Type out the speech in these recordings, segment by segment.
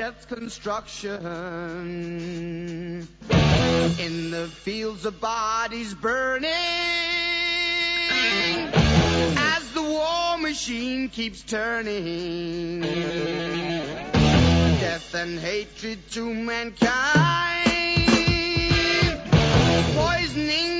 Death's construction. In the fields of bodies burning. As the war machine keeps turning. Death and hatred to mankind. Poisoning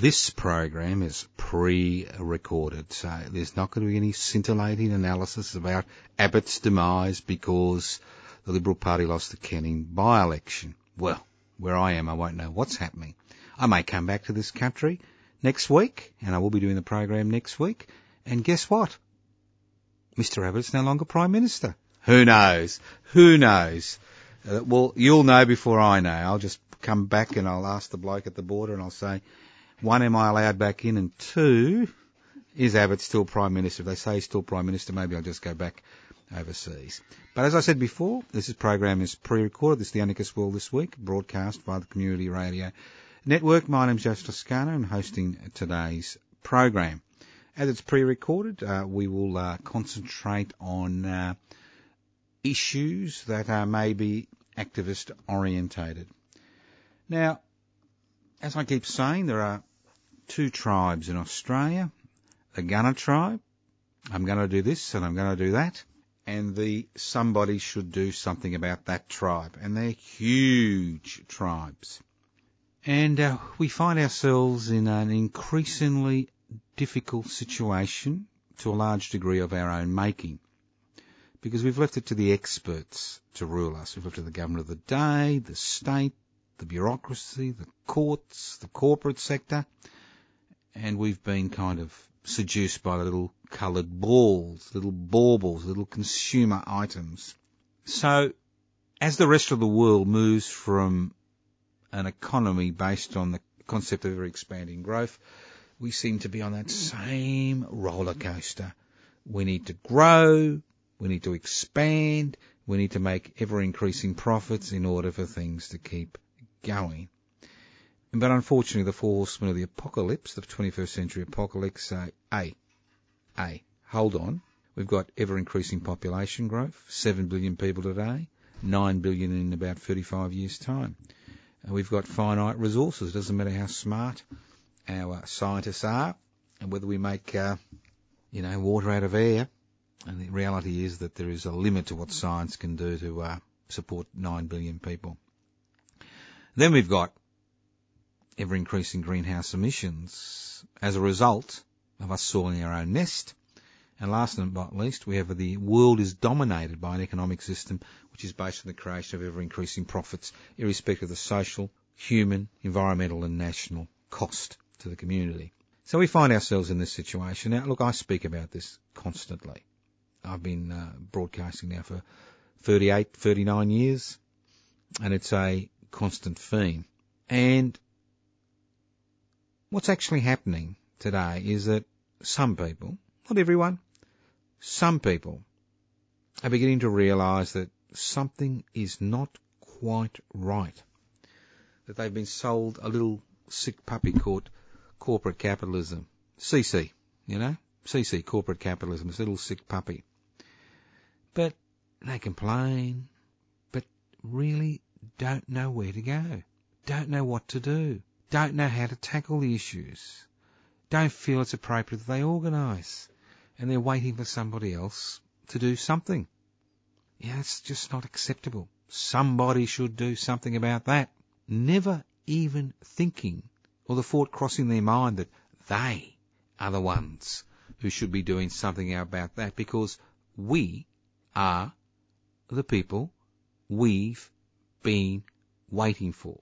This program is pre-recorded, so there's not going to be any scintillating analysis about Abbott's demise because the Liberal Party lost the Canning by-election. Well, where I am, I won't know what's happening. I may come back to this country next week, and I will be doing the program next week, and guess what? Mr Abbott's no longer Prime Minister. Who knows? Who knows? Uh, well, you'll know before I know. I'll just come back and I'll ask the bloke at the border and I'll say, one, am I allowed back in? And two, is Abbott still Prime Minister? If they say he's still Prime Minister, maybe I'll just go back overseas. But as I said before, this is program is pre-recorded. This is the Anarchist World this week, broadcast by the Community Radio Network. My name's Joe Toscano and hosting today's program. As it's pre-recorded, uh, we will uh, concentrate on uh, issues that are maybe activist orientated. Now, as I keep saying, there are two tribes in Australia. The Gunner tribe. I'm going to do this and I'm going to do that. And the somebody should do something about that tribe. And they're huge tribes. And uh, we find ourselves in an increasingly difficult situation to a large degree of our own making. Because we've left it to the experts to rule us. We've left it to the government of the day, the state, the bureaucracy, the courts, the corporate sector, and we've been kind of seduced by little coloured balls, little baubles, little consumer items. So, as the rest of the world moves from an economy based on the concept of ever expanding growth, we seem to be on that same roller coaster. We need to grow, we need to expand, we need to make ever increasing profits in order for things to keep going. But unfortunately, the four horsemen of the apocalypse, the 21st century apocalypse, say, A, A, hold on. We've got ever increasing population growth, 7 billion people today, 9 billion in about 35 years' time. And we've got finite resources. It doesn't matter how smart our scientists are and whether we make, uh, you know, water out of air. And the reality is that there is a limit to what science can do to uh, support 9 billion people. Then we've got ever increasing greenhouse emissions as a result of us soiling our own nest. And last but not least, we have the world is dominated by an economic system which is based on the creation of ever increasing profits, irrespective of the social, human, environmental and national cost to the community. So we find ourselves in this situation. Now, look, I speak about this constantly. I've been uh, broadcasting now for 38, 39 years, and it's a constant theme. And what's actually happening today is that some people, not everyone, some people are beginning to realise that something is not quite right. That they've been sold a little sick puppy called corporate capitalism. CC, you know? CC, corporate capitalism, this little sick puppy. But they complain, but really don't know where to go, don't know what to do, don't know how to tackle the issues, don't feel it's appropriate that they organise, and they're waiting for somebody else to do something. Yeah, That's just not acceptable. Somebody should do something about that. Never even thinking or the thought crossing their mind that they are the ones who should be doing something about that because we are the people we've been waiting for.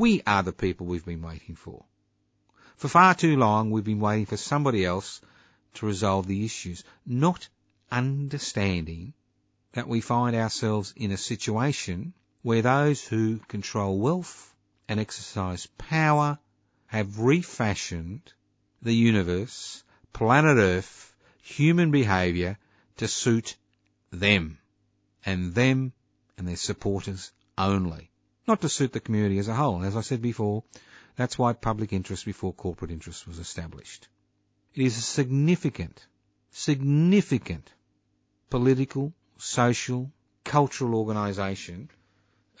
We are the people we've been waiting for. For far too long we've been waiting for somebody else to resolve the issues, not understanding that we find ourselves in a situation where those who control wealth and exercise power have refashioned the universe, planet Earth, human behaviour to suit them and them and their supporters only, not to suit the community as a whole. As I said before, that's why public interest before corporate interest was established. It is a significant, significant political, social, cultural organisation,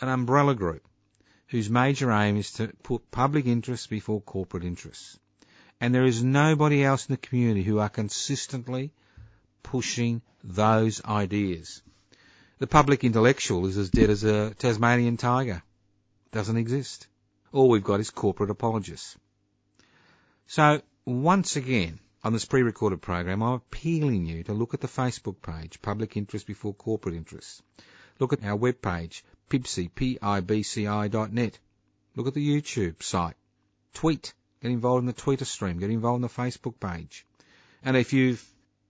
an umbrella group whose major aim is to put public interests before corporate interests. And there is nobody else in the community who are consistently pushing those ideas. The public intellectual is as dead as a Tasmanian tiger. Doesn't exist. All we've got is corporate apologists. So, once again, on this pre-recorded program, I'm appealing you to look at the Facebook page, Public Interest Before Corporate Interests. Look at our webpage, pibci, P-I-B-C-I dot net. Look at the YouTube site. Tweet. Get involved in the Twitter stream. Get involved in the Facebook page. And if you're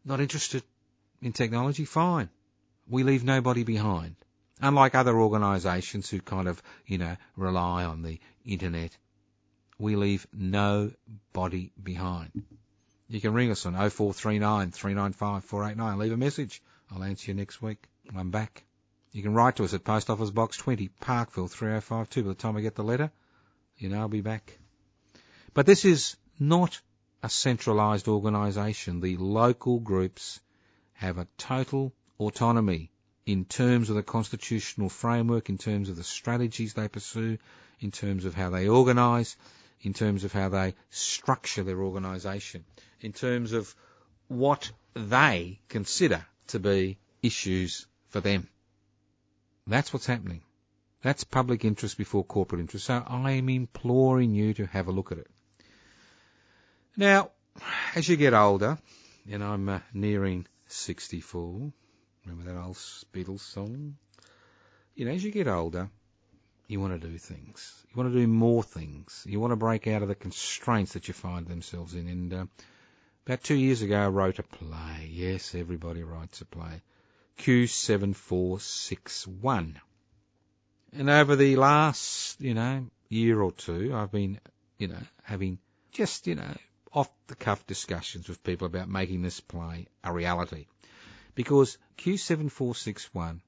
not interested in technology, fine. We leave nobody behind. Unlike other organisations who kind of, you know, rely on the internet, we leave nobody behind. You can ring us on 0439 395 489. Leave a message. I'll answer you next week. When I'm back. You can write to us at Post Office Box 20, Parkville 3052. By the time I get the letter, you know I'll be back. But this is not a centralised organisation. The local groups have a total autonomy in terms of the constitutional framework, in terms of the strategies they pursue, in terms of how they organise, in terms of how they structure their organisation, in terms of what they consider to be issues for them. That's what's happening. That's public interest before corporate interest. So I am imploring you to have a look at it. Now, as you get older, and I'm uh, nearing 64, remember that old Beatles song? You know, as you get older, you want to do things. You want to do more things. You want to break out of the constraints that you find themselves in. And uh, about two years ago, I wrote a play. Yes, everybody writes a play. Q7461. And over the last, you know, year or two, I've been, you know, having just, you know, off the cuff discussions with people about making this play a reality. Because Q7461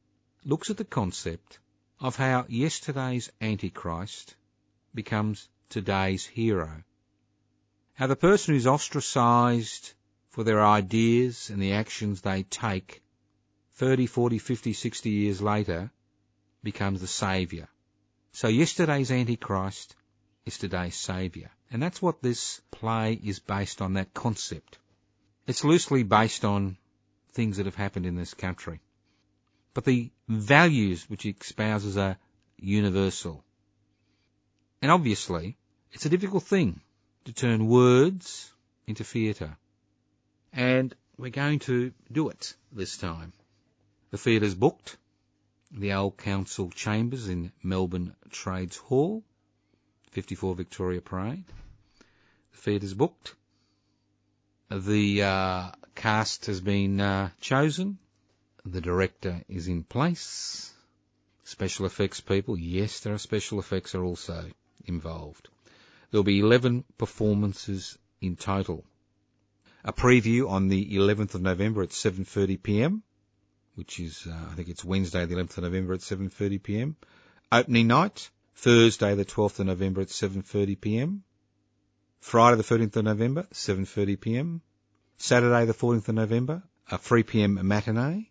looks at the concept of how yesterday's Antichrist becomes today's hero. How the person who's ostracised for their ideas and the actions they take 30, 40, 50, 60 years later becomes the saviour. So yesterday's Antichrist is today's saviour. And that's what this play is based on, that concept. It's loosely based on things that have happened in this country. But the values which he espouses are universal. And obviously, it's a difficult thing to turn words into theatre. And we're going to do it this time. The theatre's booked. The old council chambers in Melbourne Trades Hall, 54 Victoria Parade. The theatre's booked. The uh, cast has been uh, chosen. The director is in place. Special effects people, yes, there are special effects are also involved. There'll be 11 performances in total. A preview on the 11th of November at 7.30pm, which is, uh, I think it's Wednesday the 11th of November at 7.30pm. Opening night, Thursday the 12th of November at 7.30pm. Friday the 13th of November, 7.30pm. Saturday the 14th of November, a 3pm matinee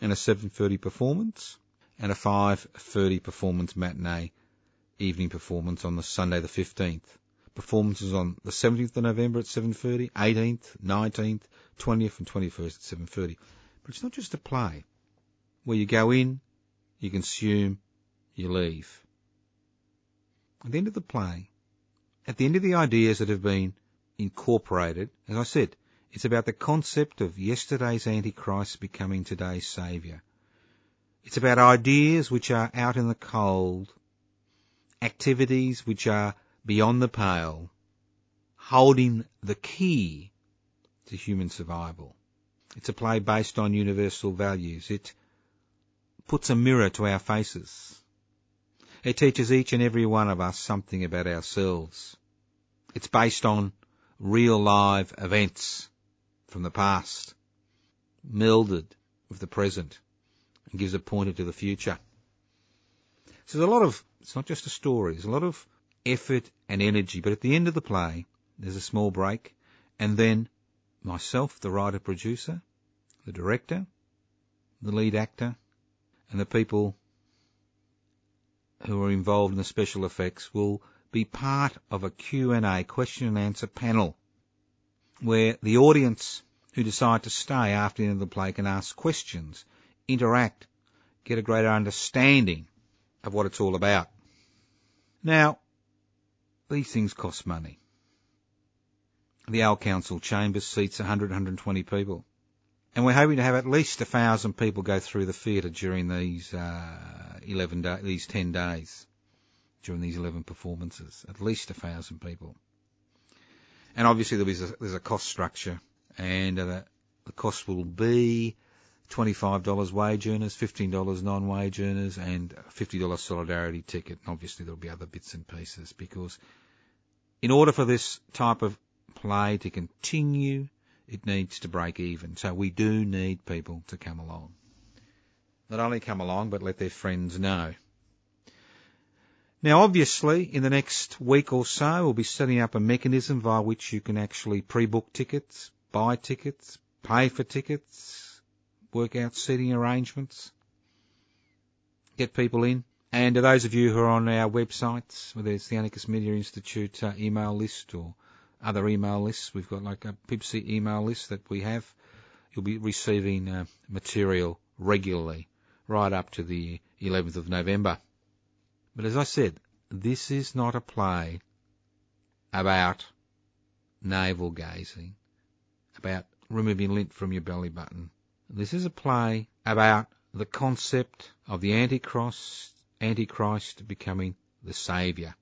and a 7.30 performance and a 5.30 performance matinee evening performance on the Sunday the 15th. Performances on the 17th of November at 7.30, 18th, 19th, 20th and 21st at 7.30. But it's not just a play. where you go in, you consume, you leave. At the end of the play, at the end of the ideas that have been incorporated, as I said, it's about the concept of yesterday's Antichrist becoming today's Saviour. It's about ideas which are out in the cold, activities which are beyond the pale, holding the key to human survival. It's a play based on universal values. It puts a mirror to our faces. It teaches each and every one of us something about ourselves. It's based on real live events from the past, melded with the present, and gives a pointer to the future. So there's a lot of, it's not just a story, there's a lot of effort and energy, but at the end of the play, there's a small break, and then myself, the writer producer, the director, the lead actor, and the people who are involved in the special effects will be part of a Q&A, question and answer panel, where the audience who decide to stay after the end of the play can ask questions, interact, get a greater understanding of what it's all about. Now, these things cost money. The Old Council Chambers seats 100, 120 people. And we're hoping to have at least a thousand people go through the theatre during these uh, 11 da- these 10 days, during these 11 performances. At least a thousand people. And obviously there is a, there's a cost structure, and uh, the cost will be $25 wage earners, $15 non-wage earners, and $50 solidarity ticket. And obviously there'll be other bits and pieces because in order for this type of play to continue, it needs to break even. So we do need people to come along. Not only come along, but let their friends know. Now, obviously, in the next week or so, we'll be setting up a mechanism via which you can actually pre-book tickets, buy tickets, pay for tickets, work out seating arrangements, get people in. And to those of you who are on our websites, whether it's the Anarchist Media Institute uh, email list or other email lists. We've got like a PIBC email list that we have. You'll be receiving uh, material regularly right up to the 11th of November. But as I said, this is not a play about navel gazing, about removing lint from your belly button. This is a play about the concept of the Antichrist, Antichrist becoming the Saviour.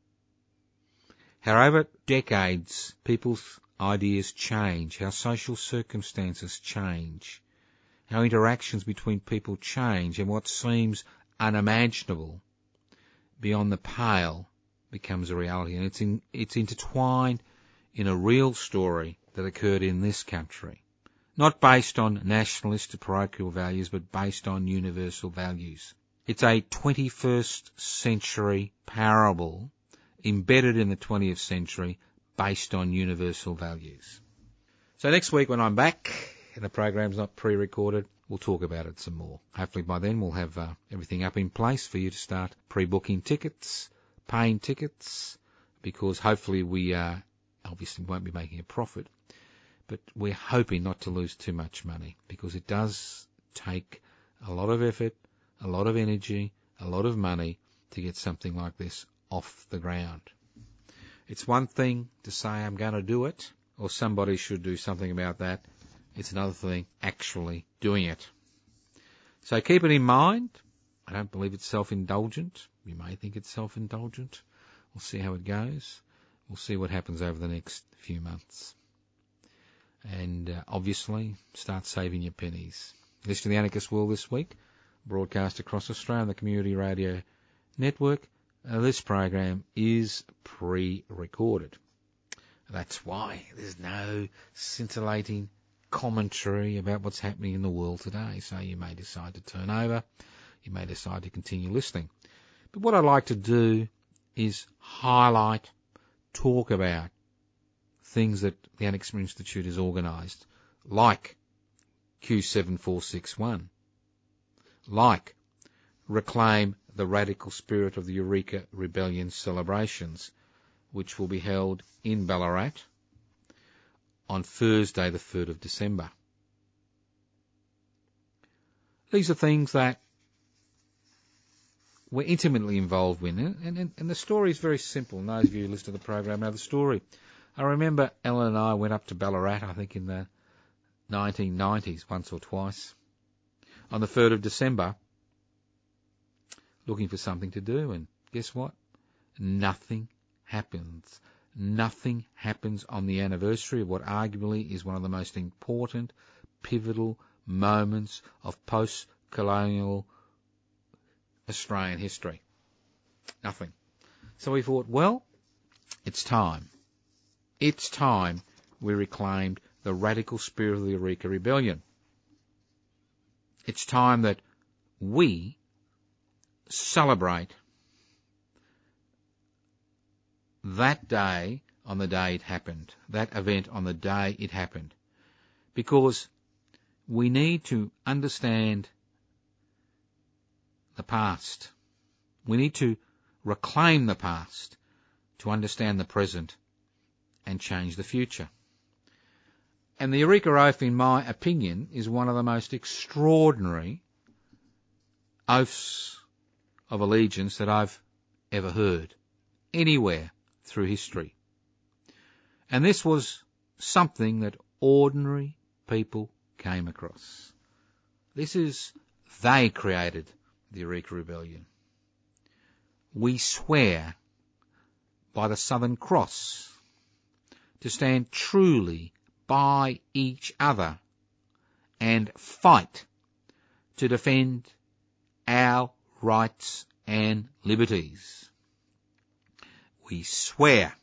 However decades, people's ideas change, how social circumstances change, how interactions between people change, and what seems unimaginable beyond the pale becomes a reality. And it's, in, it's intertwined in a real story that occurred in this country. Not based on nationalist or parochial values, but based on universal values. It's a 21st century parable embedded in the 20th century based on universal values. So next week when I'm back and the program's not pre-recorded, we'll talk about it some more. Hopefully by then we'll have uh, everything up in place for you to start pre-booking tickets, paying tickets, because hopefully we uh, obviously won't be making a profit, but we're hoping not to lose too much money because it does take a lot of effort, a lot of energy, a lot of money to get something like this off the ground. It's one thing to say I'm going to do it, or somebody should do something about that. It's another thing actually doing it. So keep it in mind. I don't believe it's self-indulgent. You may think it's self-indulgent. We'll see how it goes. We'll see what happens over the next few months. And uh, obviously, start saving your pennies. Listen to the Anarchist World this week, broadcast across Australia on the Community Radio Network. Uh, this program is pre-recorded. That's why there's no scintillating commentary about what's happening in the world today. So you may decide to turn over. You may decide to continue listening. But what I like to do is highlight, talk about things that the Anarchist Institute has organised, like Q7461, like Reclaim the radical spirit of the Eureka Rebellion celebrations, which will be held in Ballarat on Thursday, the 3rd of December. These are things that we're intimately involved in and, and, and the story is very simple. And those of you who listen to the program know the story. I remember Ellen and I went up to Ballarat, I think in the 1990s, once or twice, on the 3rd of December, looking for something to do, and guess what? Nothing happens. Nothing happens on the anniversary of what arguably is one of the most important, pivotal moments of post-colonial Australian history. Nothing. So we thought, well, it's time. It's time we reclaimed the radical spirit of the Eureka Rebellion. It's time that we celebrate that day on the day it happened, that event on the day it happened. Because we need to understand the past. We need to reclaim the past to understand the present and change the future. And the Eureka Oath, in my opinion, is one of the most extraordinary oaths of allegiance that I've ever heard anywhere through history. And this was something that ordinary people came across. This is, they created the Eureka Rebellion. We swear by the Southern Cross to stand truly by each other and fight to defend our rights and liberties. We swear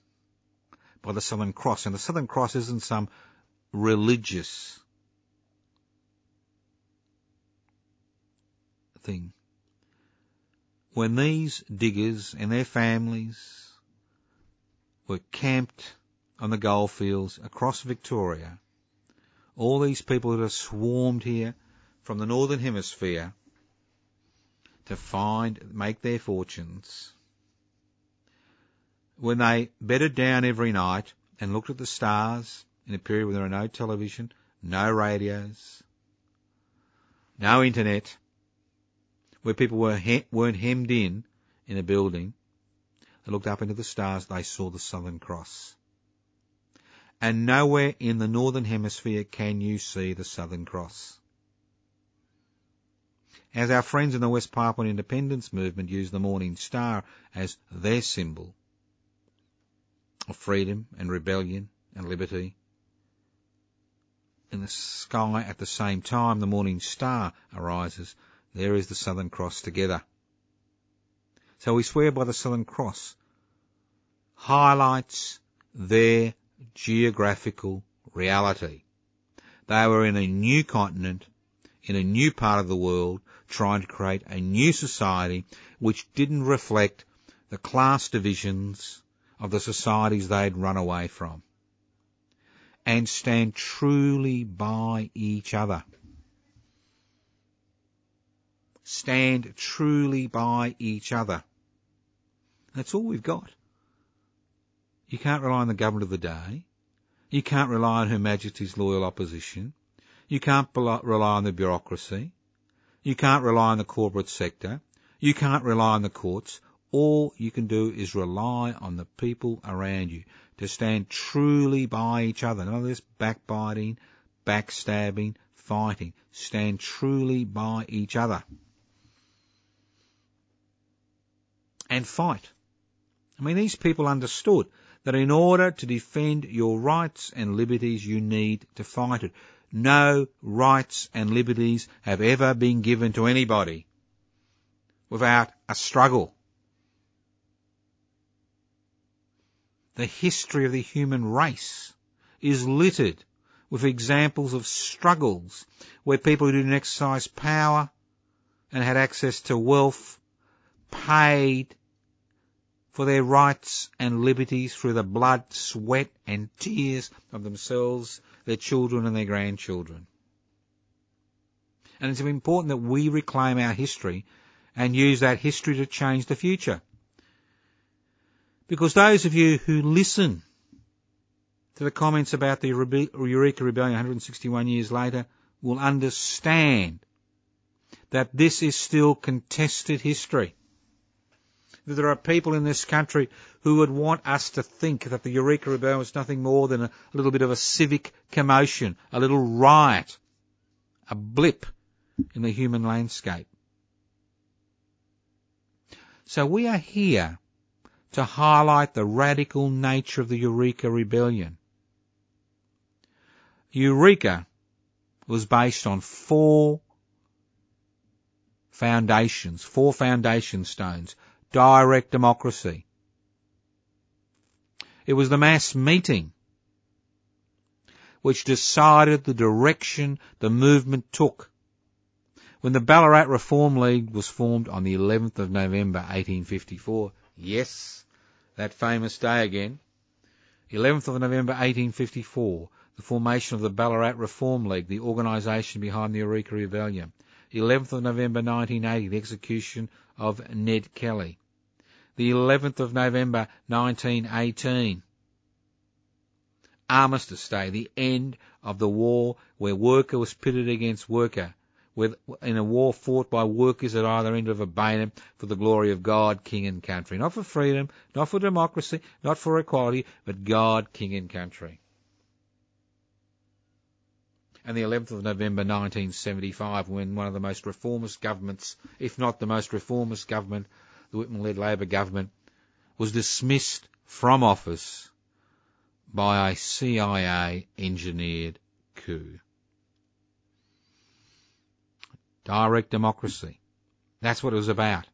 by the Southern Cross, and the Southern Cross isn't some religious thing. When these diggers and their families were camped on the goldfields across Victoria, all these people that have swarmed here from the Northern Hemisphere to find, make their fortunes, when they bedded down every night and looked at the stars in a period when there were no television, no radios, no internet, where people were he- weren't hemmed in in a building, they looked up into the stars, they saw the Southern Cross. And nowhere in the Northern Hemisphere can you see the Southern Cross. As our friends in the West Papuan independence movement use the Morning Star as their symbol of freedom and rebellion and liberty, in the sky at the same time the Morning Star arises there is the Southern Cross together. So we swear by the Southern Cross highlights their geographical reality. They were in a new continent, in a new part of the world, trying to create a new society which didn't reflect the class divisions of the societies they'd run away from. And stand truly by each other stand truly by each other. That's all we've got. You can't rely on the government of the day. You can't rely on Her Majesty's loyal opposition. You can't rely on the bureaucracy. You can't rely on the corporate sector. You can't rely on the courts. All you can do is rely on the people around you to stand truly by each other. None of this backbiting, backstabbing, fighting. Stand truly by each other. and fight. I mean, these people understood that in order to defend your rights and liberties, you need to fight it. No rights and liberties have ever been given to anybody without a struggle. The history of the human race is littered with examples of struggles where people who didn't exercise power and had access to wealth paid for their rights and liberties through the blood, sweat and tears of themselves, their children and their grandchildren. And it's important that we reclaim our history and use that history to change the future. Because those of you who listen to the comments about the Eureka Rebellion 161 years later will understand that this is still contested history. That there are people in this country who would want us to think that the Eureka Rebellion was nothing more than a little bit of a civic commotion, a little riot, a blip in the human landscape. So we are here to highlight the radical nature of the Eureka Rebellion. Eureka was based on four foundations, four foundation stones. Direct democracy. It was the mass meeting which decided the direction the movement took. When the Ballarat Reform League was formed on the 11th of November 1854, yes, that famous day again, 11th of November 1854, the formation of the Ballarat Reform League, the organisation behind the Eureka Rebellion. 11th of November 1980, the execution of Ned Kelly. The 11th of November 1918, Armistice Day, the end of the war where worker was pitted against worker, with, in a war fought by workers at either end of a bayonet for the glory of God, King and country. Not for freedom, not for democracy, not for equality, but God, King and country and the 11th of November 1975 when one of the most reformist governments, if not the most reformist government, the Whitlam-led Labor government, was dismissed from office by a CIA engineered coup. Direct democracy. That's what it was about.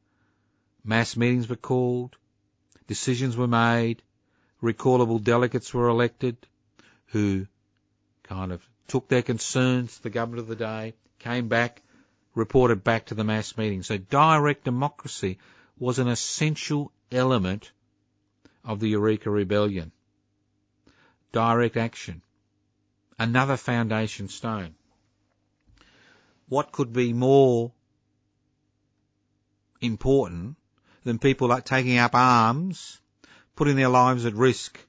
Mass meetings were called, decisions were made, recallable delegates were elected, who kind of took their concerns to the government of the day, came back, reported back to the mass meeting. So direct democracy was an essential element of the Eureka Rebellion. Direct action. Another foundation stone. What could be more important than people like taking up arms, putting their lives at risk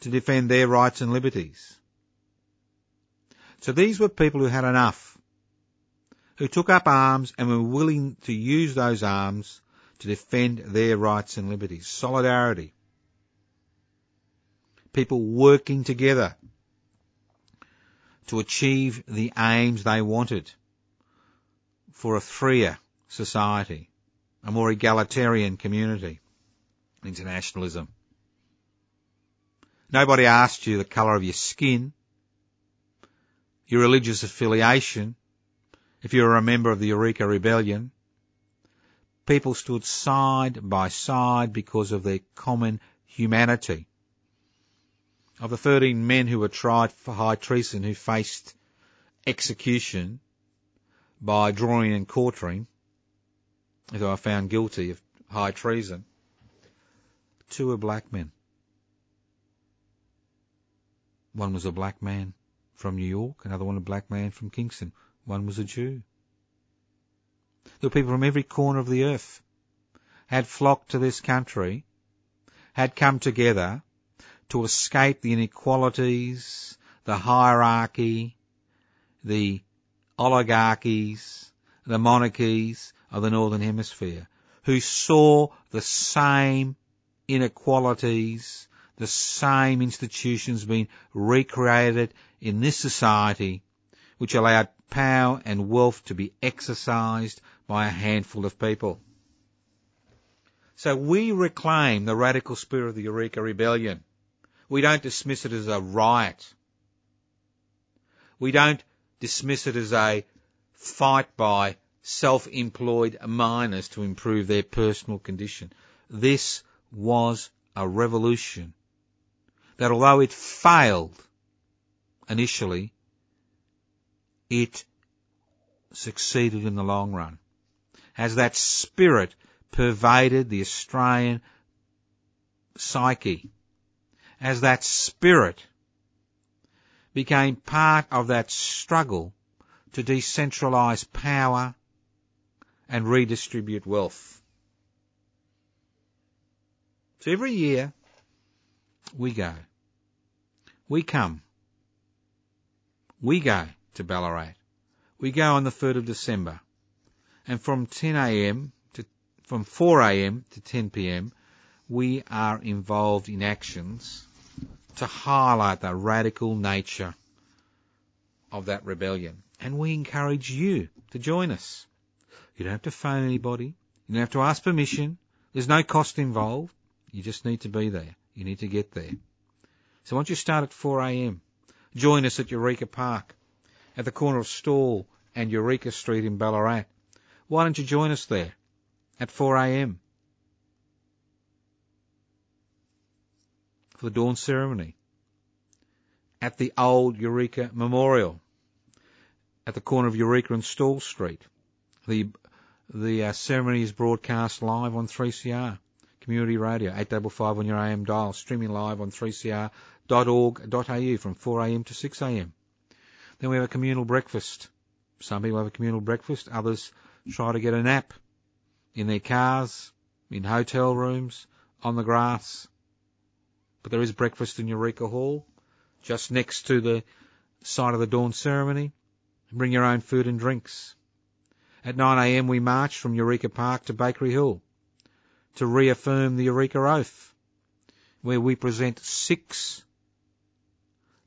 to defend their rights and liberties? So these were people who had enough, who took up arms and were willing to use those arms to defend their rights and liberties. Solidarity. People working together to achieve the aims they wanted for a freer society, a more egalitarian community, internationalism. Nobody asked you the colour of your skin your religious affiliation, if you were a member of the Eureka Rebellion, people stood side by side because of their common humanity. Of the 13 men who were tried for high treason who faced execution by drawing and quartering, if they were found guilty of high treason, two were black men. One was a black man from New York, another one a black man from Kingston. One was a Jew. There were people from every corner of the earth had flocked to this country, had come together to escape the inequalities, the hierarchy, the oligarchies, the monarchies of the Northern Hemisphere, who saw the same inequalities, the same institutions being recreated in this society, which allowed power and wealth to be exercised by a handful of people. So we reclaim the radical spirit of the Eureka Rebellion. We don't dismiss it as a riot. We don't dismiss it as a fight by self-employed miners to improve their personal condition. This was a revolution that although it failed initially, it succeeded in the long run. As that spirit pervaded the Australian psyche, as that spirit became part of that struggle to decentralise power and redistribute wealth. So every year we go we come. We go to Ballarat. We go on the 3rd of December. And from 10am to from 4am to 10pm, we are involved in actions to highlight the radical nature of that rebellion. And we encourage you to join us. You don't have to phone anybody. You don't have to ask permission. There's no cost involved. You just need to be there. You need to get there. So once you start at 4am, join us at Eureka Park, at the corner of Stawell and Eureka Street in Ballarat. Why don't you join us there at 4am for the dawn ceremony at the old Eureka Memorial at the corner of Eureka and Stawell Street. The the uh, ceremony is broadcast live on 3CR Community Radio, 855 on your AM dial, streaming live on 3cr.org.au from 4am to 6am. Then we have a communal breakfast. Some people have a communal breakfast, others try to get a nap in their cars, in hotel rooms, on the grass. But there is breakfast in Eureka Hall, just next to the site of the dawn ceremony. Bring your own food and drinks. At 9am we march from Eureka Park to Bakery Hill to reaffirm the Eureka Oath, where we present six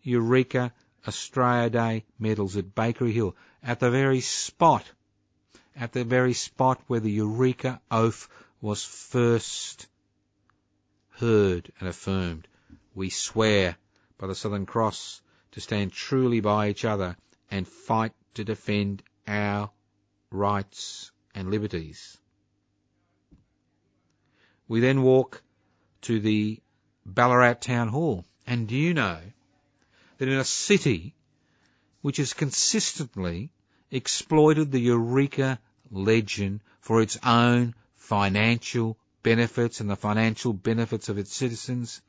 Eureka Australia Day medals at Bakery Hill, at the very spot, at the very spot where the Eureka Oath was first heard and affirmed. We swear by the Southern Cross to stand truly by each other and fight to defend our rights and liberties. We then walk to the Ballarat Town Hall. And do you know that in a city which has consistently exploited the Eureka legend for its own financial benefits and the financial benefits of its citizens,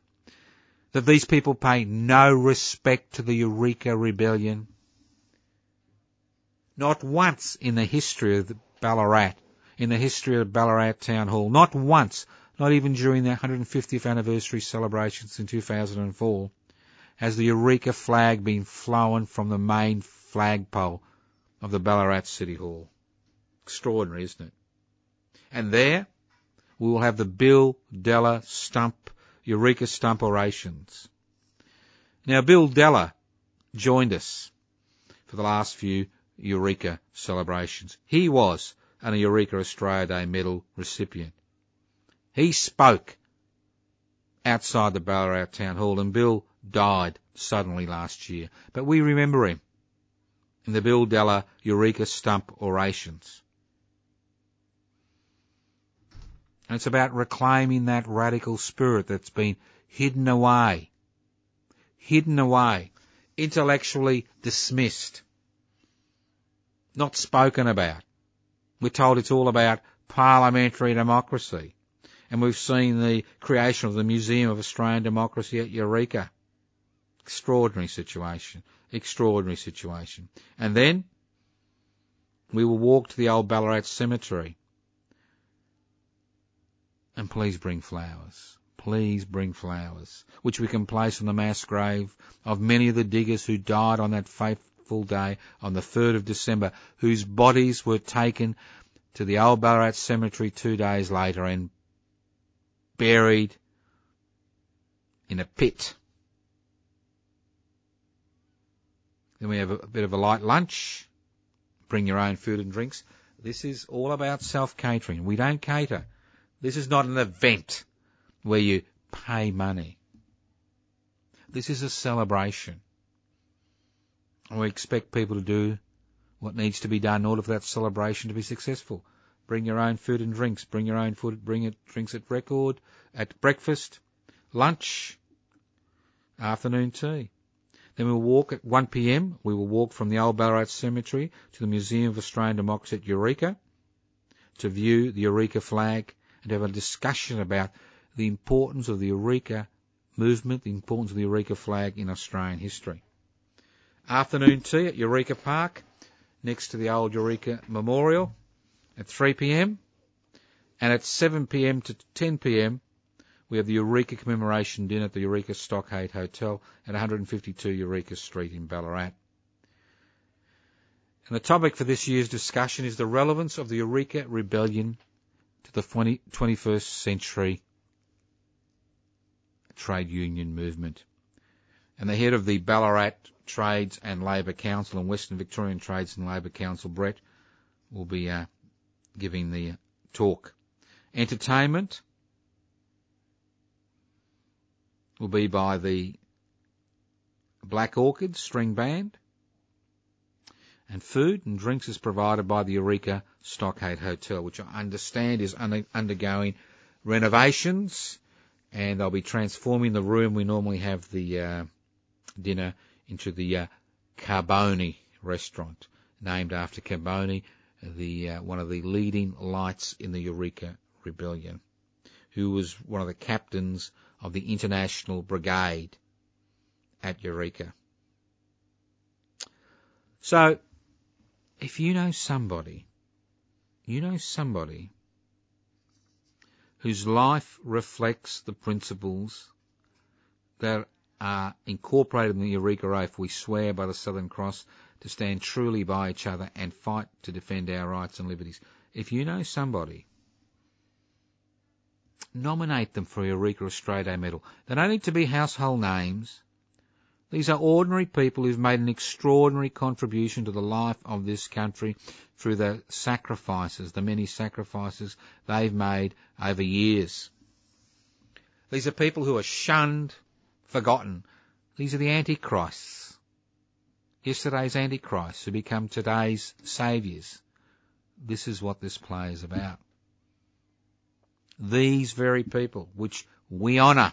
that these people pay no respect to the Eureka Rebellion, not once in the history of Ballarat, in the history of Ballarat Town Hall, not once, not even during the 150th anniversary celebrations in 2004, has the Eureka flag been flown from the main flagpole of the Ballarat City Hall. Extraordinary, isn't it? And there, we will have the Bill Della Stump, Eureka Stump orations. Now, Bill Della joined us for the last few Eureka celebrations. He was an Eureka Australia Day medal recipient. He spoke outside the Ballarat Town Hall and Bill died suddenly last year. But we remember him in the Bill Della Eureka Stump orations. And it's about reclaiming that radical spirit that's been hidden away, hidden away, intellectually dismissed not spoken about. We're told it's all about parliamentary democracy. And we've seen the creation of the Museum of Australian Democracy at Eureka. Extraordinary situation. Extraordinary situation. And then we will walk to the old Ballarat Cemetery. And please bring flowers. Please bring flowers, which we can place on the mass grave of many of the diggers who died on that fateful day on the 3rd of December, whose bodies were taken to the old Ballarat cemetery two days later and buried in a pit. Then we have a, bit of a light lunch. Bring your own food and drinks. This is all about self-catering. We don't cater. This is not an event where you pay money. This is a celebration. And we expect people to do what needs to be done in order for that celebration to be successful. Bring your own food and drinks. Bring your own food, bring it, drinks at record, at breakfast, lunch, afternoon tea. Then we'll walk at 1pm. We will walk from the old Ballarat Cemetery to the Museum of Australian Democracy at Eureka to view the Eureka flag and have a discussion about the importance of the Eureka movement, the importance of the Eureka flag in Australian history afternoon tea at Eureka Park next to the old Eureka Memorial at 3pm. And at 7pm to 10pm, we have the Eureka commemoration dinner at the Eureka Stockade Hotel at 152 Eureka Street in Ballarat. And the topic for this year's discussion is the relevance of the Eureka Rebellion to the 20, 21st century trade union movement. And the head of the Ballarat Trades and Labour Council and Western Victorian Trades and Labour Council, Brett, will be uh, giving the talk. Entertainment will be by the Black Orchid String Band. And food and drinks is provided by the Eureka Stockade Hotel, which I understand is under, undergoing renovations and they'll be transforming the room we normally have the uh, dinner into the uh, Carboni restaurant, named after Carboni, the uh, one of the leading lights in the Eureka Rebellion, who was one of the captains of the International Brigade at Eureka. So, if you know somebody, you know somebody whose life reflects the principles that are incorporated in the Eureka Oath, we swear by the Southern Cross to stand truly by each other and fight to defend our rights and liberties. If you know somebody, nominate them for Eureka Australia Medal. They don't need to be household names. These are ordinary people who've made an extraordinary contribution to the life of this country through the sacrifices, the many sacrifices they've made over years. These are people who are shunned, forgotten. These are the antichrists. Yesterday's antichrists who become today's saviours. This is what this play is about. These very people, which we honour,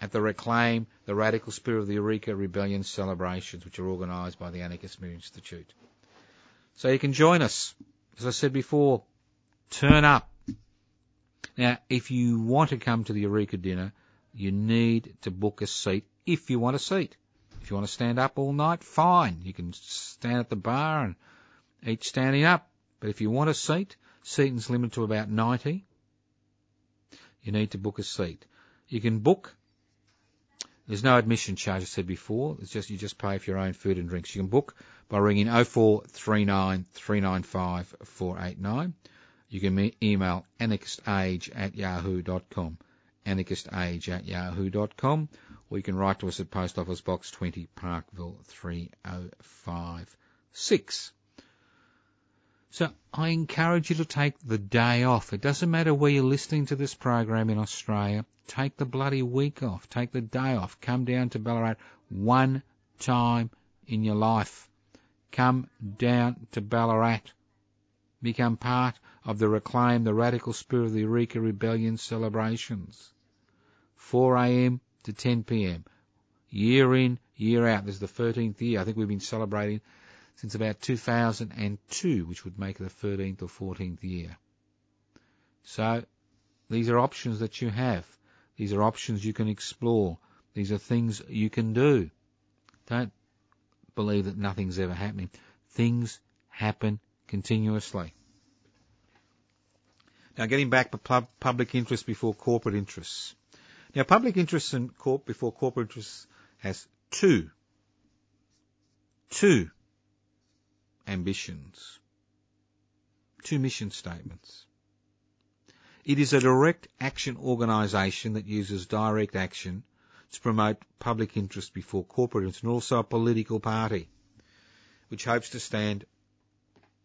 at the Reclaim the Radical Spirit of the Eureka Rebellion celebrations, which are organised by the Anarchist Institute. So you can join us. As I said before, turn up. Now, if you want to come to the Eureka dinner, you need to book a seat if you want a seat. If you want to stand up all night, fine. You can stand at the bar and eat standing up. But if you want a seat, seating's limited to about 90. You need to book a seat. You can book there's no admission charge, I said before. It's just you just pay for your own food and drinks. You can book by ringing 0439 395 489. You can email anarchistage at yahoo.com, anarchistage at yahoo.com, or you can write to us at Post Office Box 20, Parkville 3056. So I encourage you to take the day off. It doesn't matter where you're listening to this program in Australia. Take the bloody week off. Take the day off. Come down to Ballarat one time in your life. Come down to Ballarat. Become part of the Reclaim the Radical Spirit of the Eureka Rebellion celebrations. 4am to 10pm. Year in, year out. This is the 13th year. I think we've been celebrating since about 2002, which would make it the 13th or 14th year. So, these are options that you have. These are options you can explore. These are things you can do. Don't believe that nothing's ever happening. Things happen continuously. Now, getting back to public interest before corporate interests. Now, public interest and corp before corporate interests has two, two ambitions, two mission statements. It is a direct action organisation that uses direct action to promote public interest before corporate interest and also a political party which hopes to stand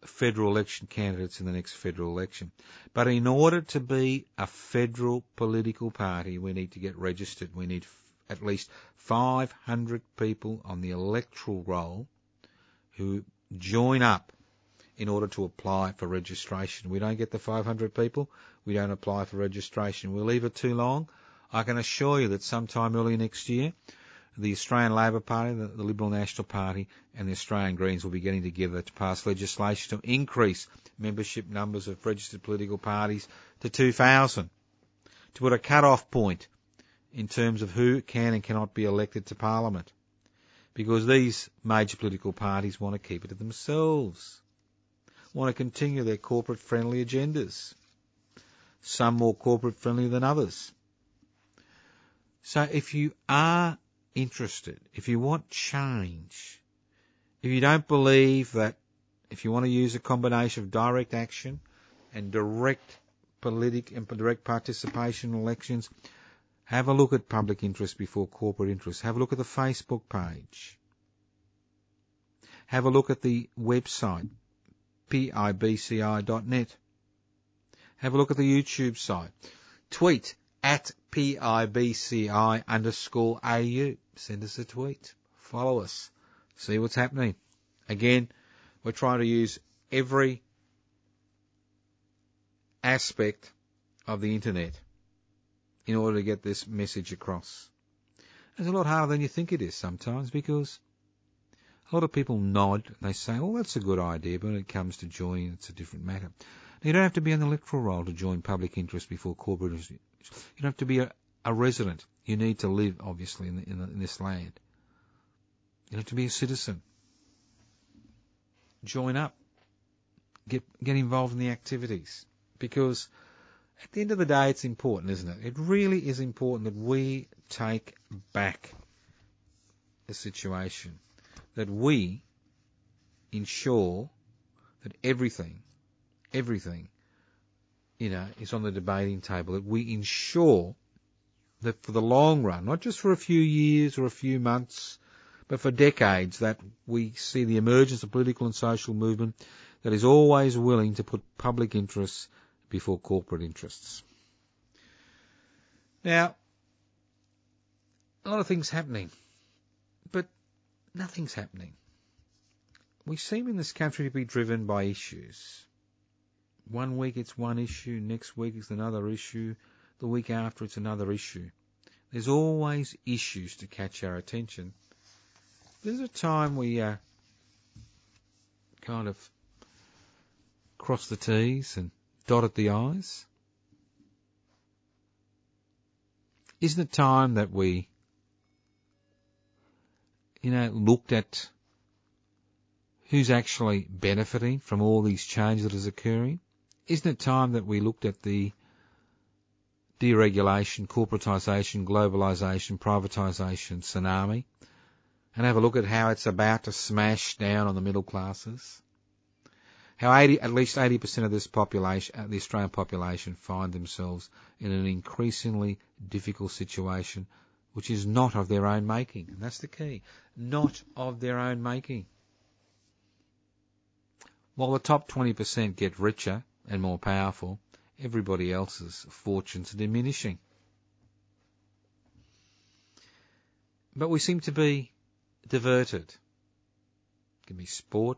federal election candidates in the next federal election. But in order to be a federal political party, we need to get registered. We need at least 500 people on the electoral roll who join up in order to apply for registration. We don't get the 500 people, we don't apply for registration. We leave it too long. I can assure you that sometime early next year, the Australian Labor Party, the, the Liberal National Party, and the Australian Greens will be getting together to pass legislation to increase membership numbers of registered political parties to 2,000, to put a cut-off point in terms of who can and cannot be elected to Parliament. Because these major political parties want to keep it to themselves want to continue their corporate friendly agendas. Some more corporate friendly than others. So if you are interested, if you want change, if you don't believe that if you want to use a combination of direct action and direct politic and direct participation in elections. Have a look at public interest before corporate interest. Have a look at the Facebook page. Have a look at the website, pibci.net. Have a look at the YouTube site. Tweet at pibci underscore au. Send us a tweet. Follow us. See what's happening. Again, we're trying to use every aspect of the internet in order to get this message across. It's a lot harder than you think it is sometimes because a lot of people nod and they say, oh, that's a good idea, but when it comes to joining, it's a different matter. Now, you don't have to be on the electoral roll to join public interest before corporate interest. You don't have to be a, a resident. You need to live, obviously, in, the, in, the, in this land. You have to be a citizen. Join up. Get, get involved in the activities. Because at the end of the day, it's important, isn't it? It really is important that we take back the situation. That we ensure that everything, everything, you know, is on the debating table. That we ensure that for the long run, not just for a few years or a few months, but for decades, that we see the emergence of political and social movement that is always willing to put public interests before corporate interests. Now, a lot of things happening, but nothing's happening. We seem in this country to be driven by issues. One week it's one issue, next week it's another issue, the week after it's another issue. There's always issues to catch our attention. There's a time we uh, kind of cross the T's and dotted the I's? Isn't it time that we, you know, looked at who's actually benefiting from all these changes that is occurring? Isn't it time that we looked at the deregulation, corporatisation, globalisation, privatisation tsunami and have a look at how it's about to smash down on the middle classes? How 80, at least 80% of this population, the Australian population, find themselves in an increasingly difficult situation, which is not of their own making. And that's the key. Not of their own making. While the top 20% get richer and more powerful, everybody else's fortunes are diminishing. But we seem to be diverted. It can be sport,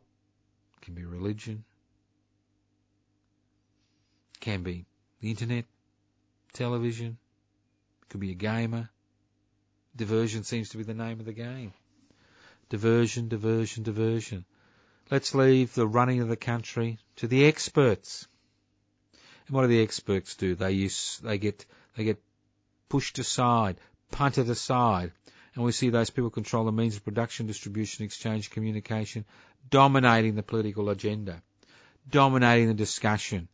it can be religion, can be the internet, television, could be a gamer. Diversion seems to be the name of the game. Diversion, diversion, diversion. Let's leave the running of the country to the experts. And what do the experts do? They use, they get, they get pushed aside, punted aside, and we see those people control the means of production, distribution, exchange, communication, dominating the political agenda, dominating the discussion,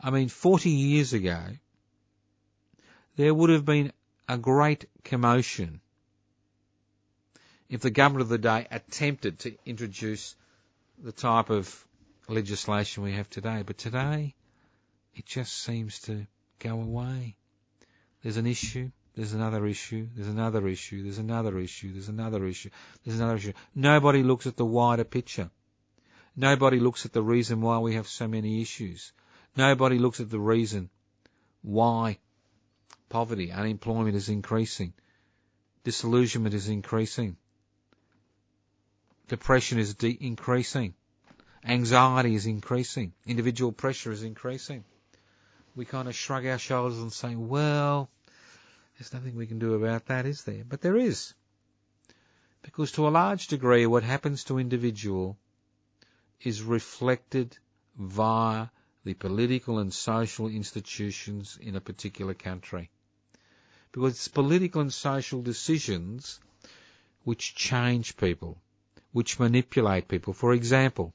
I mean, 40 years ago, there would have been a great commotion if the government of the day attempted to introduce the type of legislation we have today. But today, it just seems to go away. There's an issue, there's another issue, there's another issue, there's another issue, there's another issue, there's another issue. Nobody looks at the wider picture. Nobody looks at the reason why we have so many issues. Nobody looks at the reason why poverty, unemployment is increasing, disillusionment is increasing, depression is de- increasing, anxiety is increasing, individual pressure is increasing. We kind of shrug our shoulders and say, well, there's nothing we can do about that, is there? But there is. Because to a large degree, what happens to individual is reflected via the political and social institutions in a particular country. Because it's political and social decisions which change people, which manipulate people. For example,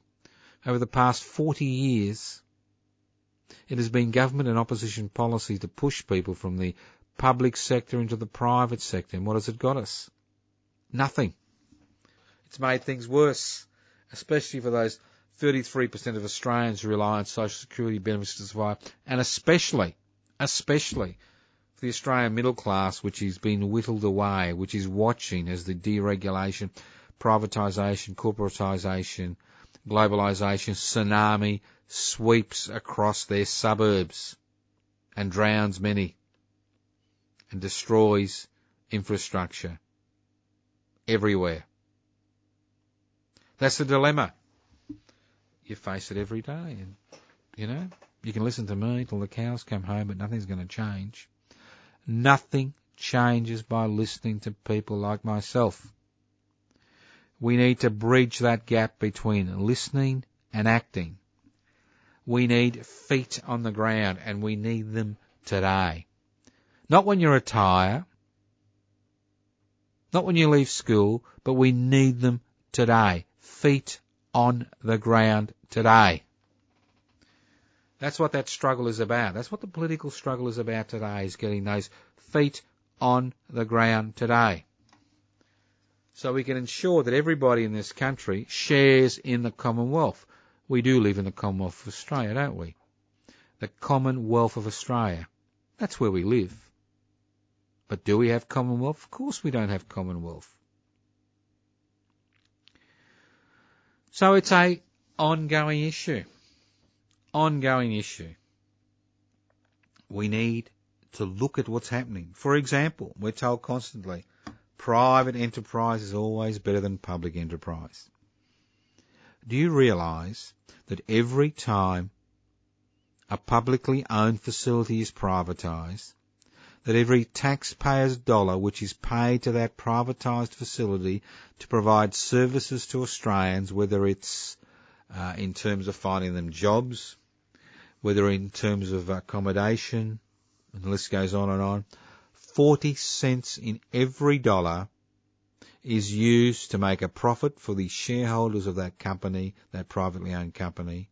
over the past 40 years, it has been government and opposition policy to push people from the public sector into the private sector. And what has it got us? Nothing. It's made things worse, especially for those 33% of Australians rely on social security benefits to survive, and especially, especially for the Australian middle class, which is being whittled away, which is watching as the deregulation, privatisation, corporatisation, globalisation tsunami sweeps across their suburbs and drowns many and destroys infrastructure everywhere. That's the dilemma. You face it every day and, you know, you can listen to me till the cows come home, but nothing's going to change. Nothing changes by listening to people like myself. We need to bridge that gap between listening and acting. We need feet on the ground and we need them today. Not when you retire, not when you leave school, but we need them today. Feet on the ground today. That's what that struggle is about. That's what the political struggle is about today, is getting those feet on the ground today. So we can ensure that everybody in this country shares in the Commonwealth. We do live in the Commonwealth of Australia, don't we? The Commonwealth of Australia. That's where we live. But do we have Commonwealth? Of course we don't have Commonwealth. So it's a ongoing issue. Ongoing issue. We need to look at what's happening. For example, we're told constantly, private enterprise is always better than public enterprise. Do you realise that every time a publicly owned facility is privatised, that every taxpayer's dollar which is paid to that privatised facility to provide services to Australians, whether it's uh, in terms of finding them jobs, whether in terms of accommodation, and the list goes on and on, 40 cents in every dollar is used to make a profit for the shareholders of that company, that privately owned company,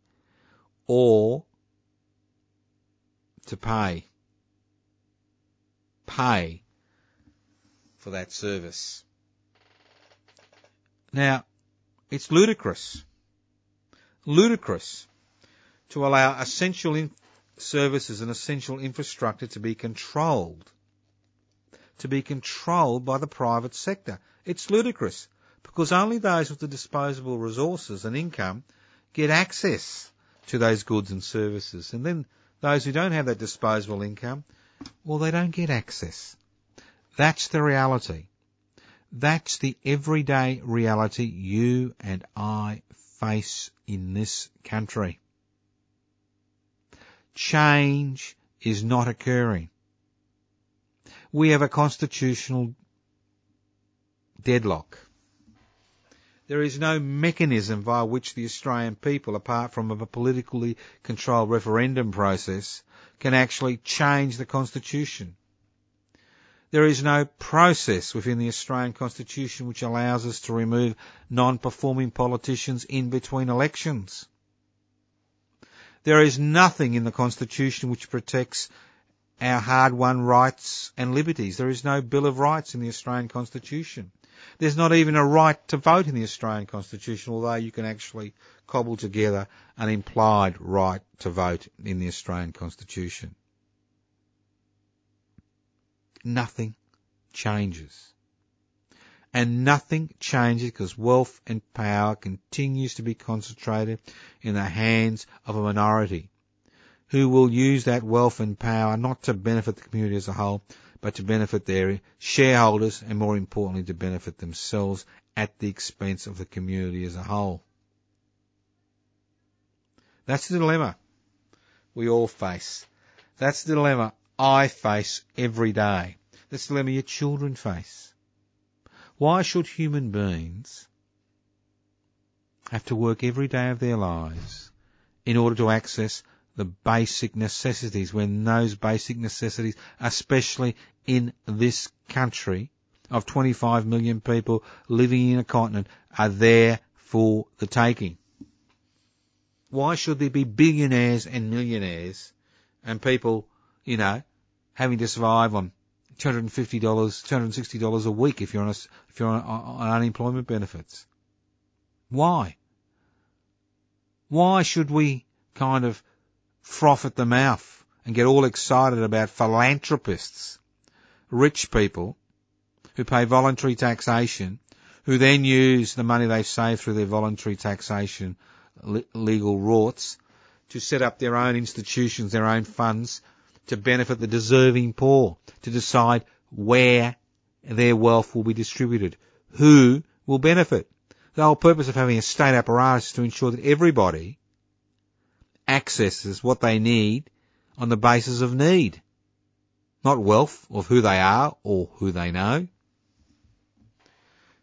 or to pay pay for that service. Now, it's ludicrous, ludicrous to allow essential in- services and essential infrastructure to be controlled, to be controlled by the private sector. It's ludicrous because only those with the disposable resources and income get access to those goods and services. And then those who don't have that disposable income well, they don't get access. That's the reality. That's the everyday reality you and I face in this country. Change is not occurring. We have a constitutional deadlock. There is no mechanism via which the Australian people, apart from a politically controlled referendum process, can actually change the Constitution. There is no process within the Australian Constitution which allows us to remove non-performing politicians in between elections. There is nothing in the Constitution which protects our hard-won rights and liberties. There is no Bill of Rights in the Australian Constitution. There's not even a right to vote in the Australian Constitution, although you can actually cobble together an implied right to vote in the Australian Constitution. Nothing changes. And nothing changes because wealth and power continues to be concentrated in the hands of a minority who will use that wealth and power not to benefit the community as a whole, but to benefit their shareholders and more importantly to benefit themselves at the expense of the community as a whole. That's the dilemma we all face. That's the dilemma I face every day. That's the dilemma your children face. Why should human beings have to work every day of their lives in order to access the basic necessities when those basic necessities, especially in this country of 25 million people living in a continent, are there for the taking. Why should there be billionaires and millionaires and people, you know, having to survive on $250, $260 a week if you're on, a, if you're on, on unemployment benefits? Why? Why should we kind of froth at the mouth and get all excited about philanthropists, rich people who pay voluntary taxation, who then use the money they've saved through their voluntary taxation legal rorts to set up their own institutions, their own funds to benefit the deserving poor, to decide where their wealth will be distributed, who will benefit. The whole purpose of having a state apparatus is to ensure that everybody accesses what they need on the basis of need, not wealth of who they are or who they know.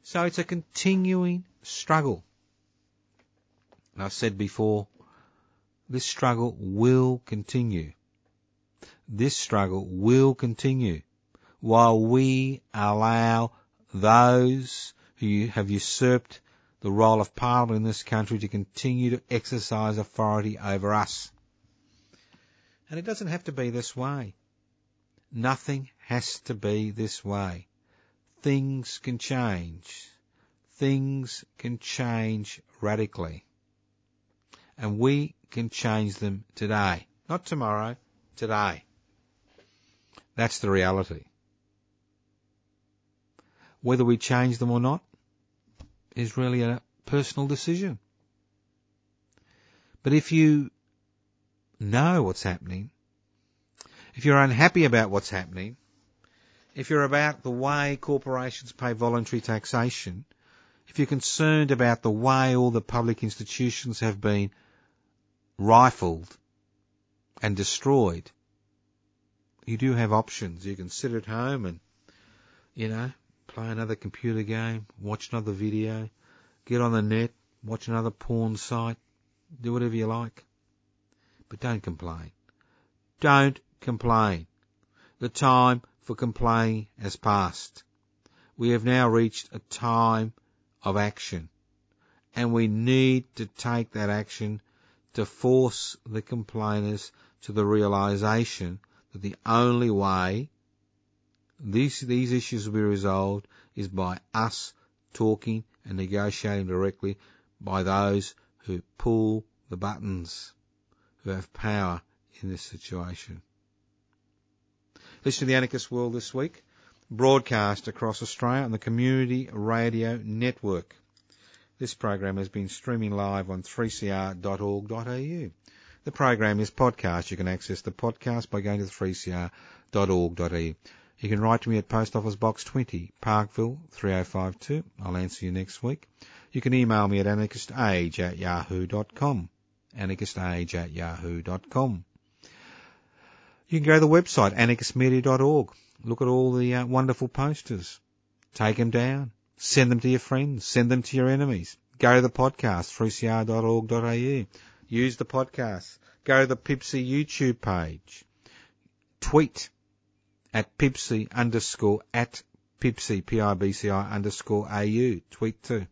So it's a continuing struggle. And I've said before, this struggle will continue. This struggle will continue while we allow those who have usurped the role of Parliament in this country to continue to exercise authority over us. And it doesn't have to be this way. Nothing has to be this way. Things can change. Things can change radically. And we can change them today. Not tomorrow, today. That's the reality. Whether we change them or not is really a personal decision. But if you know what's happening, if you're unhappy about what's happening, if you're about the way corporations pay voluntary taxation, if you're concerned about the way all the public institutions have been rifled and destroyed, you do have options. You can sit at home and, you know, play another computer game, watch another video, get on the net, watch another porn site, do whatever you like. But don't complain. Don't complain. The time for complaining has passed. We have now reached a time of action. And we need to take that action to force the complainers to the realization that the only way these, these issues will be resolved is by us talking and negotiating directly by those who pull the buttons, who have power in this situation. Listen to the Anarchist World this week, broadcast across Australia on the Community Radio Network. This program has been streaming live on 3cr.org.au. The program is podcast. You can access the podcast by going to 3cr.org.au. You can write to me at Post Office Box 20, Parkville 3052. I'll answer you next week. You can email me at anarchistage at yahoo.com. Anarchistage at yahoo.com. You can go to the website anarchistmedia.org. Look at all the uh, wonderful posters. Take them down. Send them to your friends. Send them to your enemies. Go to the podcast, 3cr.org.au. Use the podcast. Go to the Pipsy YouTube page. Tweet at Pipsy underscore at Pipsy, P-I-B-C-I underscore A-U. Tweet too.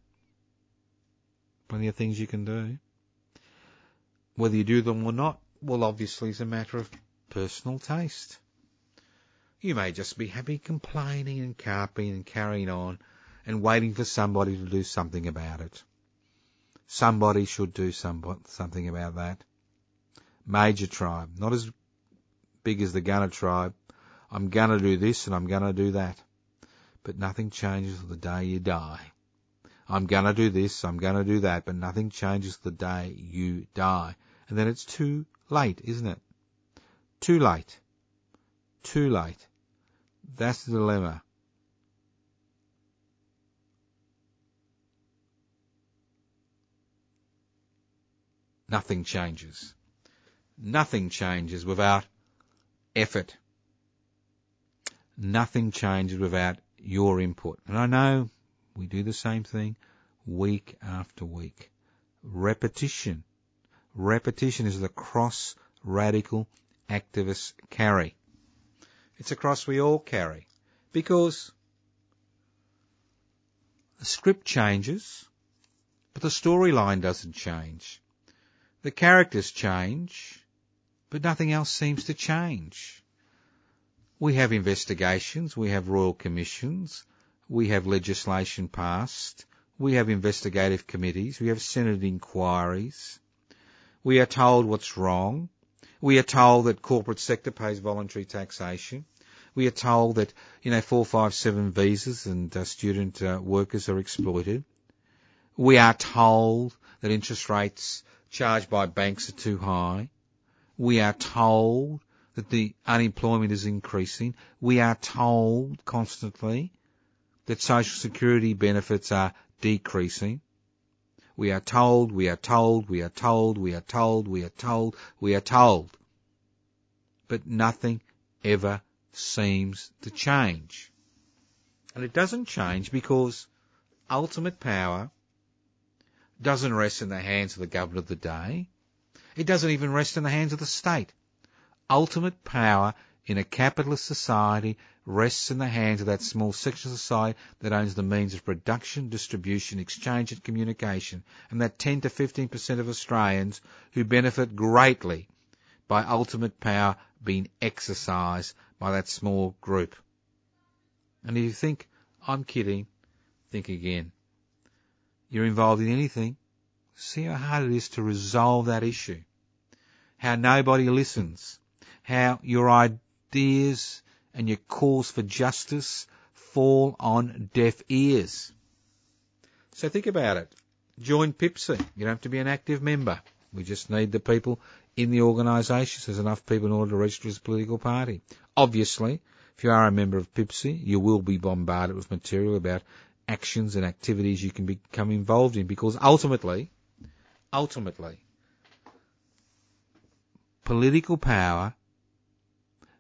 Plenty of things you can do. Whether you do them or not, well obviously is a matter of personal taste. You may just be happy complaining and carping and carrying on and waiting for somebody to do something about it. Somebody should do some, something about that. Major tribe, not as big as the Gunner tribe. I'm gonna do this and I'm gonna do that. But nothing changes the day you die. I'm gonna do this, I'm gonna do that, but nothing changes the day you die. And then it's too late, isn't it? Too late. Too late. That's the dilemma. Nothing changes. Nothing changes without effort. Nothing changes without your input. And I know we do the same thing week after week. Repetition. Repetition is the cross radical activists carry. It's a cross we all carry because the script changes, but the storyline doesn't change. The characters change, but nothing else seems to change. We have investigations, we have royal commissions, we have legislation passed, we have investigative committees, we have Senate inquiries, We are told what's wrong. We are told that corporate sector pays voluntary taxation. We are told that, you know, 457 visas and uh, student uh, workers are exploited. We are told that interest rates charged by banks are too high. We are told that the unemployment is increasing. We are told constantly that social security benefits are decreasing. We are told, we are told, we are told, we are told, we are told, we are told. But nothing ever seems to change. And it doesn't change because ultimate power doesn't rest in the hands of the government of the day. It doesn't even rest in the hands of the state. Ultimate power in a capitalist society rests in the hands of that small section of society that owns the means of production, distribution, exchange and communication, and that 10 to 15% of Australians who benefit greatly by ultimate power being exercised by that small group. And if you think, I'm kidding, think again. You're involved in anything, see how hard it is to resolve that issue. How nobody listens. How your ideas and your calls for justice fall on deaf ears. So think about it. Join PIPSI. You don't have to be an active member. We just need the people in the organisations. There's enough people in order to register as a political party. Obviously, if you are a member of PIPSI, you will be bombarded with material about actions and activities you can become involved in because ultimately, ultimately, political power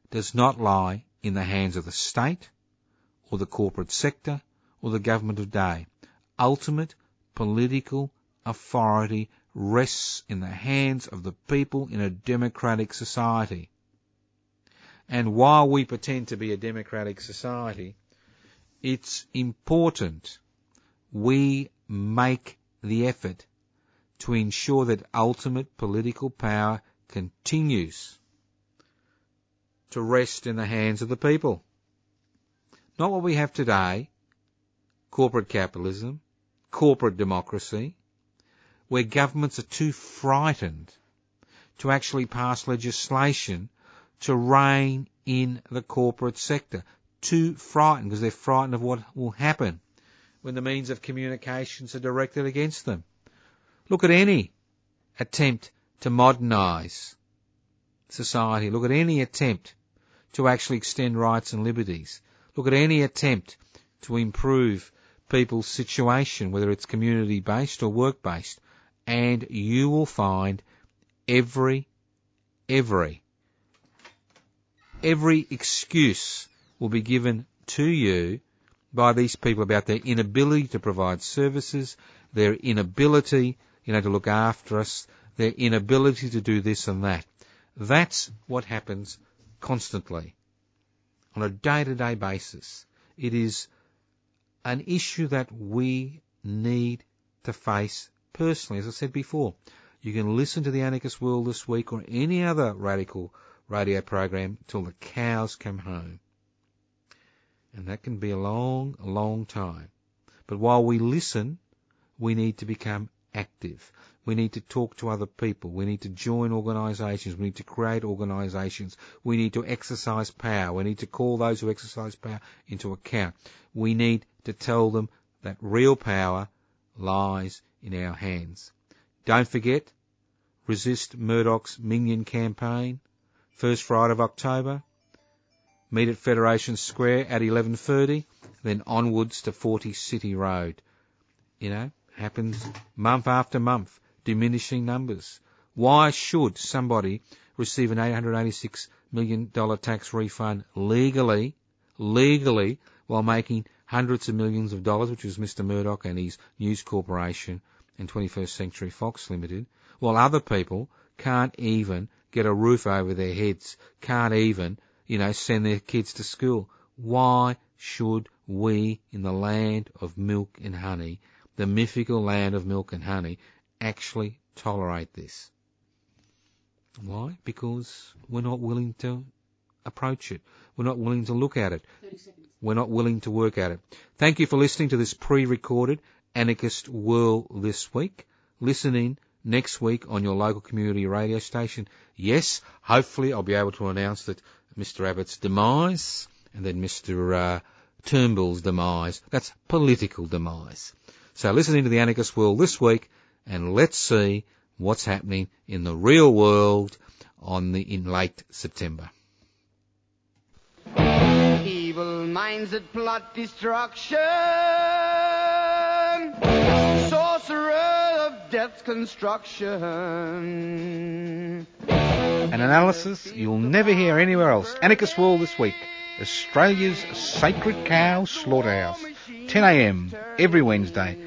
does not lie in the hands of the state or the corporate sector or the government of day. Ultimate political authority rests in the hands of the people in a democratic society. And while we pretend to be a democratic society, it's important we make the effort to ensure that ultimate political power continues to rest in the hands of the people. Not what we have today, corporate capitalism, corporate democracy, where governments are too frightened to actually pass legislation to rein in the corporate sector. Too frightened because they're frightened of what will happen when the means of communications are directed against them. Look at any attempt to modernise society. Look at any attempt to actually extend rights and liberties. Look at any attempt to improve people's situation, whether it's community based or work based, and you will find every, every, every excuse will be given to you by these people about their inability to provide services, their inability, you know, to look after us, their inability to do this and that. That's what happens constantly on a day to day basis. It is an issue that we need to face personally. As I said before, you can listen to the Anarchist World this week or any other radical radio program till the cows come home. And that can be a long, long time. But while we listen, we need to become active. We need to talk to other people. We need to join organisations. We need to create organisations. We need to exercise power. We need to call those who exercise power into account. We need to tell them that real power lies in our hands. Don't forget, resist Murdoch's Minion campaign, first Friday of October. Meet at Federation Square at 11.30, then onwards to 40 City Road. You know, happens month after month diminishing numbers. Why should somebody receive an $886 million tax refund legally, legally, while making hundreds of millions of dollars, which was Mr. Murdoch and his News Corporation and 21st Century Fox Limited, while other people can't even get a roof over their heads, can't even, you know, send their kids to school. Why should we, in the land of milk and honey, the mythical land of milk and honey, actually tolerate this. Why? Because we're not willing to approach it. We're not willing to look at it. We're not willing to work at it. Thank you for listening to this pre-recorded Anarchist World this week. Listen in next week on your local community radio station. Yes, hopefully I'll be able to announce that Mr. Abbott's demise and then Mr. Uh, Turnbull's demise. That's political demise. So listen into the anarchist world this week and let's see what's happening in the real world on the, in late September. Evil minds that plot destruction. Sorcerer of death's construction. An analysis you'll never hear anywhere else. Anarchist World this week. Australia's sacred cow slaughterhouse. 10am every Wednesday.